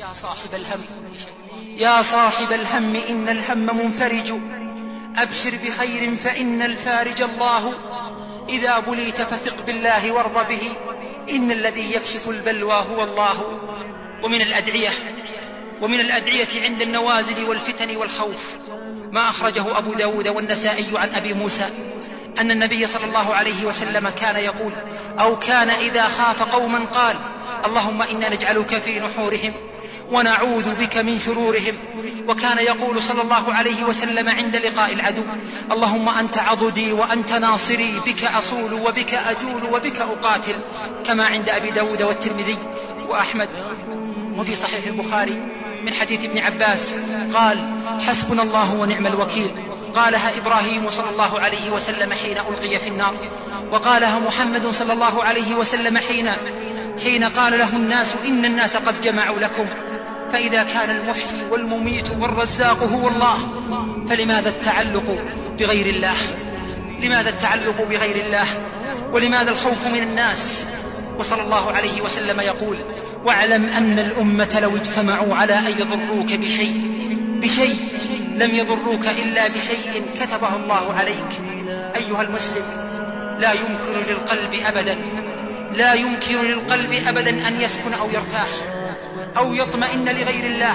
يا صاحب الهم يا صاحب الهم إن الهم منفرج. أبشر بخير فإن الفارج الله. إذا بليت فثق بالله وارض به. إن الذي يكشف البلوى هو الله. ومن الأدعية ومن الأدعية عند النوازل والفتن والخوف. ما أخرجه أبو داود والنسائي عن أبي موسى. أن النبي صلى الله عليه وسلم كان يقول أو كان إذا خاف قوما قال اللهم إنا نجعلك في نحورهم ونعوذ بك من شرورهم. وكان يقول صلى الله عليه وسلم عند لقاء العدو اللهم أنت عضدي وأنت ناصري بك أصول وبك أجول وبك أقاتل كما عند أبي داود والترمذي وأحمد. وفي صحيح البخاري من حديث ابن عباس قال حسبنا الله ونعم الوكيل. قالها إبراهيم صلى الله عليه وسلم حين ألقي في النار. وقالها محمد صلى الله عليه وسلم حين حين قال له الناس إن الناس قد جمعوا لكم فإذا كان المحيي والمميت والرزاق هو الله فلماذا التعلق بغير الله؟ لماذا التعلق بغير الله؟ ولماذا الخوف من الناس؟ وصلى الله عليه وسلم يقول واعلم أن الأمة لو اجتمعوا على أن يضروك بشيء بشيء لم يضروك إلا بشيء كتبه الله عليك أيها المسلم لا يمكن للقلب أبدا. لا يمكن للقلب أبدا أن يسكن أو يرتاح أو يطمئن لغير الله.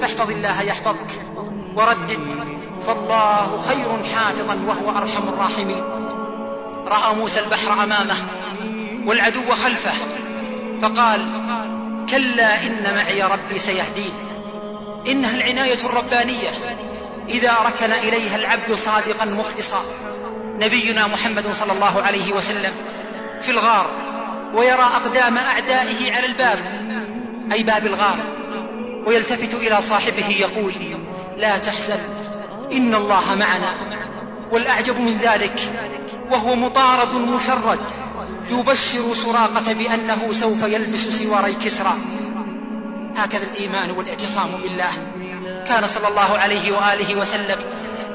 فاحفظ الله يحفظك وردد. فالله خير حافظا وهو أرحم الراحمين. رأى موسى البحر أمامه والعدو خلفه فقال كلا إن معي ربي سيهدين. إنها العناية الربانية إذا ركن إليها العبد صادقا مخلصا. نبينا محمد صلى الله عليه وسلم في الغار ويرى أقدام أعدائه على الباب أي باب الغار ويلتفت إلى صاحبه يقول لا تحزن إن الله معنا. والأعجب من ذلك وهو مطارد مشرد يبشر سراقة بأنه سوف يلبس سواري كسرى. هكذا الإيمان والاعتصام بالله. كان صلى الله عليه وآله وسلم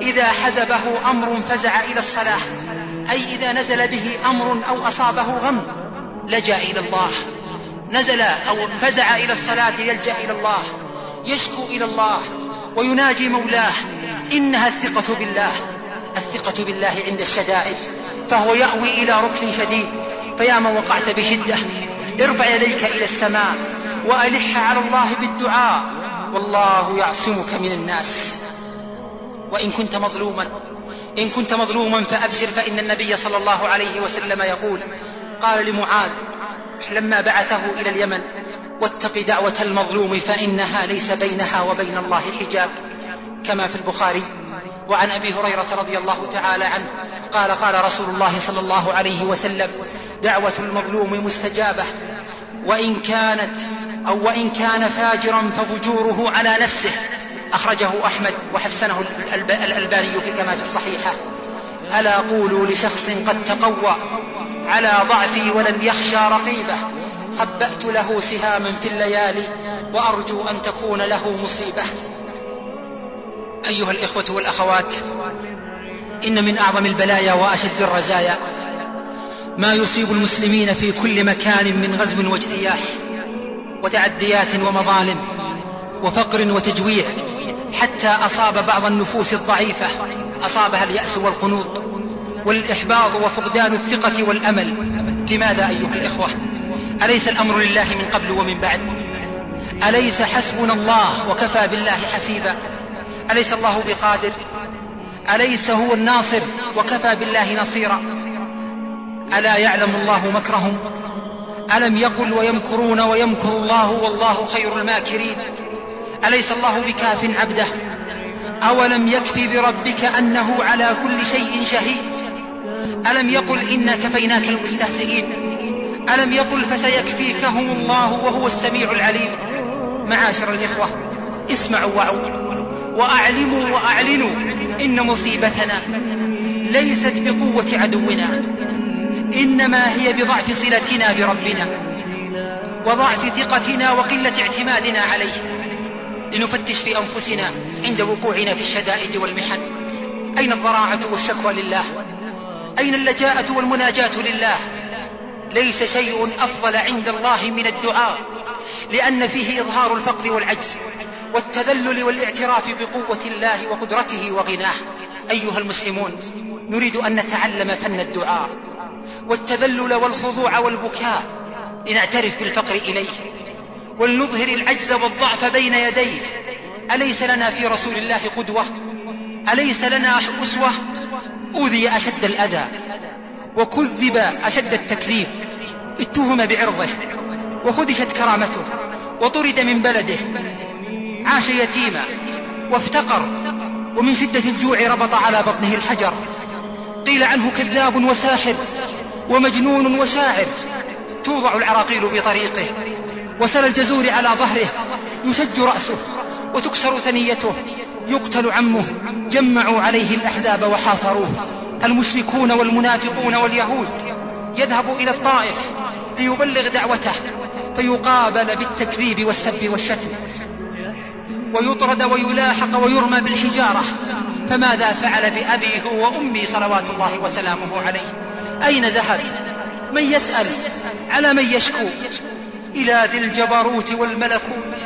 إذا حزبه أمر فزع إلى الصلاة أي إذا نزل به أمر أو أصابه غم لجأ إلى الله. نزل أو فزع إلى الصلاة يلجأ إلى الله يشكو إلى الله ويناجي مولاه. إنها الثقة بالله. الثقة بالله عند الشدائد. فهو يأوي إلى ركن شديد. فيا من وقعت بشدة ارفع يديك إلى السماء وألح على الله بالدعاء. والله يعصمك من الناس. وإن كنت مظلوما إن كنت مظلوما فأبشر فإن النبي صلى الله عليه وسلم يقول قال لمعاذ لما بعثه إلى اليمن واتق دعوة المظلوم فإنها ليس بينها وبين الله حجاب. كما في البخاري وعن أبي هريرة رضي الله تعالى عنه قال قال رسول الله صلى الله عليه وسلم دعوة المظلوم مستجابة وإن كانت أو وإن كان فاجرا ففجوره على نفسه. أخرجه أحمد وحسنه الألباني كما في الصحيحة. ألا قولوا لشخص قد تقوى على ضعفي ولم يخشى رقيبه. خبأت له سهاما في الليالي وأرجو أن تكون له مصيبة. أيها الإخوة والأخوات إن من أعظم البلايا وأشد الرزايا ما يصيب المسلمين في كل مكان من غزو واجتياح وتعديات ومظالم وفقر وتجويع حتى أصاب بعض النفوس الضعيفة أصابها اليأس والقنوط. والإحباط وفقدان الثقة والأمل. لماذا أيها الإخوة؟ أليس الأمر لله من قبل ومن بعد؟ أليس حسبنا الله وكفى بالله حسيبا؟ أليس الله بقادر؟ أليس هو الناصر وكفى بالله نصيرا؟ ألا يعلم الله مكرهم؟ ألم يقل ويمكرون ويمكر الله والله خير الماكرين؟ أليس الله بكاف عبده؟ أولم يكفي بربك أنه على كل شيء شهيد؟ ألم يقل إنا كفيناك المستهزئين؟ ألم يقل فسيكفيكهم الله وهو السميع العليم؟ معاشر الإخوة اسمعوا وعوا وأعلموا وأعلنوا إن مصيبتنا ليست بقوة عدونا إنما هي بضعف صلتنا بربنا وضعف ثقتنا وقلة اعتمادنا عليه لنفتش في أنفسنا عند وقوعنا في الشدائد والمحن. أين الضراعة والشكوى لله؟ أين اللجاءة والمناجاة لله؟ ليس شيء أفضل عند الله من الدعاء لأن فيه إظهار الفقر والعجز والتذلل والاعتراف بقوة الله وقدرته وغناه. أيها المسلمون نريد أن نتعلم فن الدعاء والتذلل والخضوع والبكاء لنعترف بالفقر إليه ولنظهر العجز والضعف بين يديه. أليس لنا في رسول الله قدوة؟ أليس لنا أسوة؟ أوذي أشد الأذى وكذب أشد التكذيب اتهم بعرضه وخدشت كرامته وطرد من بلده عاش يتيما وافتقر ومن شدة الجوع ربط على بطنه الحجر قيل عنه كذاب وساحر ومجنون وشاعر توضع العراقيل بطريقه وسل الجزور على ظهره يشج رأسه وتكسر ثنيته يقتل عمه جمعوا عليه الأحزاب وحاصروه. المشركون والمنافقون واليهود. يذهب إلى الطائف ليبلغ دعوته فيقابل بالتكذيب والسب والشتم. ويطرد ويلاحق ويرمى بالحجارة. فماذا فعل بأبي هو وأمي صلوات الله وسلامه عليه؟ أين ذهب؟ من يسأل؟ على من يشكو؟ إلى ذي الجبروت والملكوت.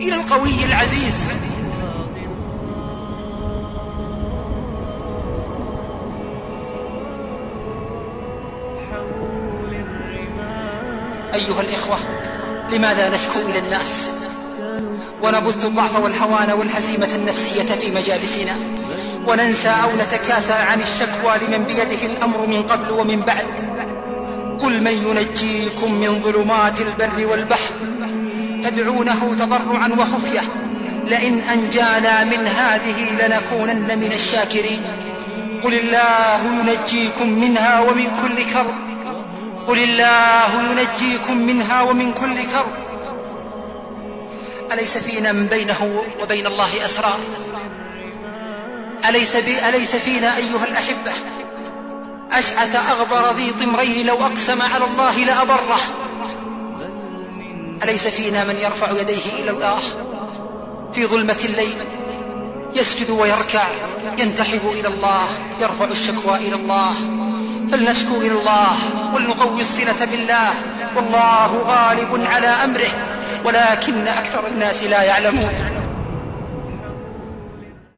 إلى القوي العزيز. أيها الإخوة لماذا نشكو إلى الناس؟ ونبث الضعف والهوان والهزيمة النفسية في مجالسنا. وننسى أو نتكاسل عن الشكوى لمن بيده الأمر من قبل ومن بعد. قل من ينجيكم من ظلمات البر والبحر؟ تدعونه تضرعا وخفية. لئن أنجانا من هذه لنكونن من الشاكرين. قل الله ينجيكم منها ومن كل كرب. قل الله ينجيكم منها ومن كل كرب. أليس فينا من بينه وبين الله أسرار؟ أليس, أليس فينا أيها الأحبة؟ أشعث أغبر ذي طمرين لو أقسم على الله لأبره. أليس فينا من يرفع يديه إلى الله في ظلمة الليل؟ يسجد ويركع ينتحب إلى الله يرفع الشكوى إلى الله. فلنشكو إلى الله ولنقوي الصلة بالله. والله غالب على أمره ولكن أكثر الناس لا يعلمون.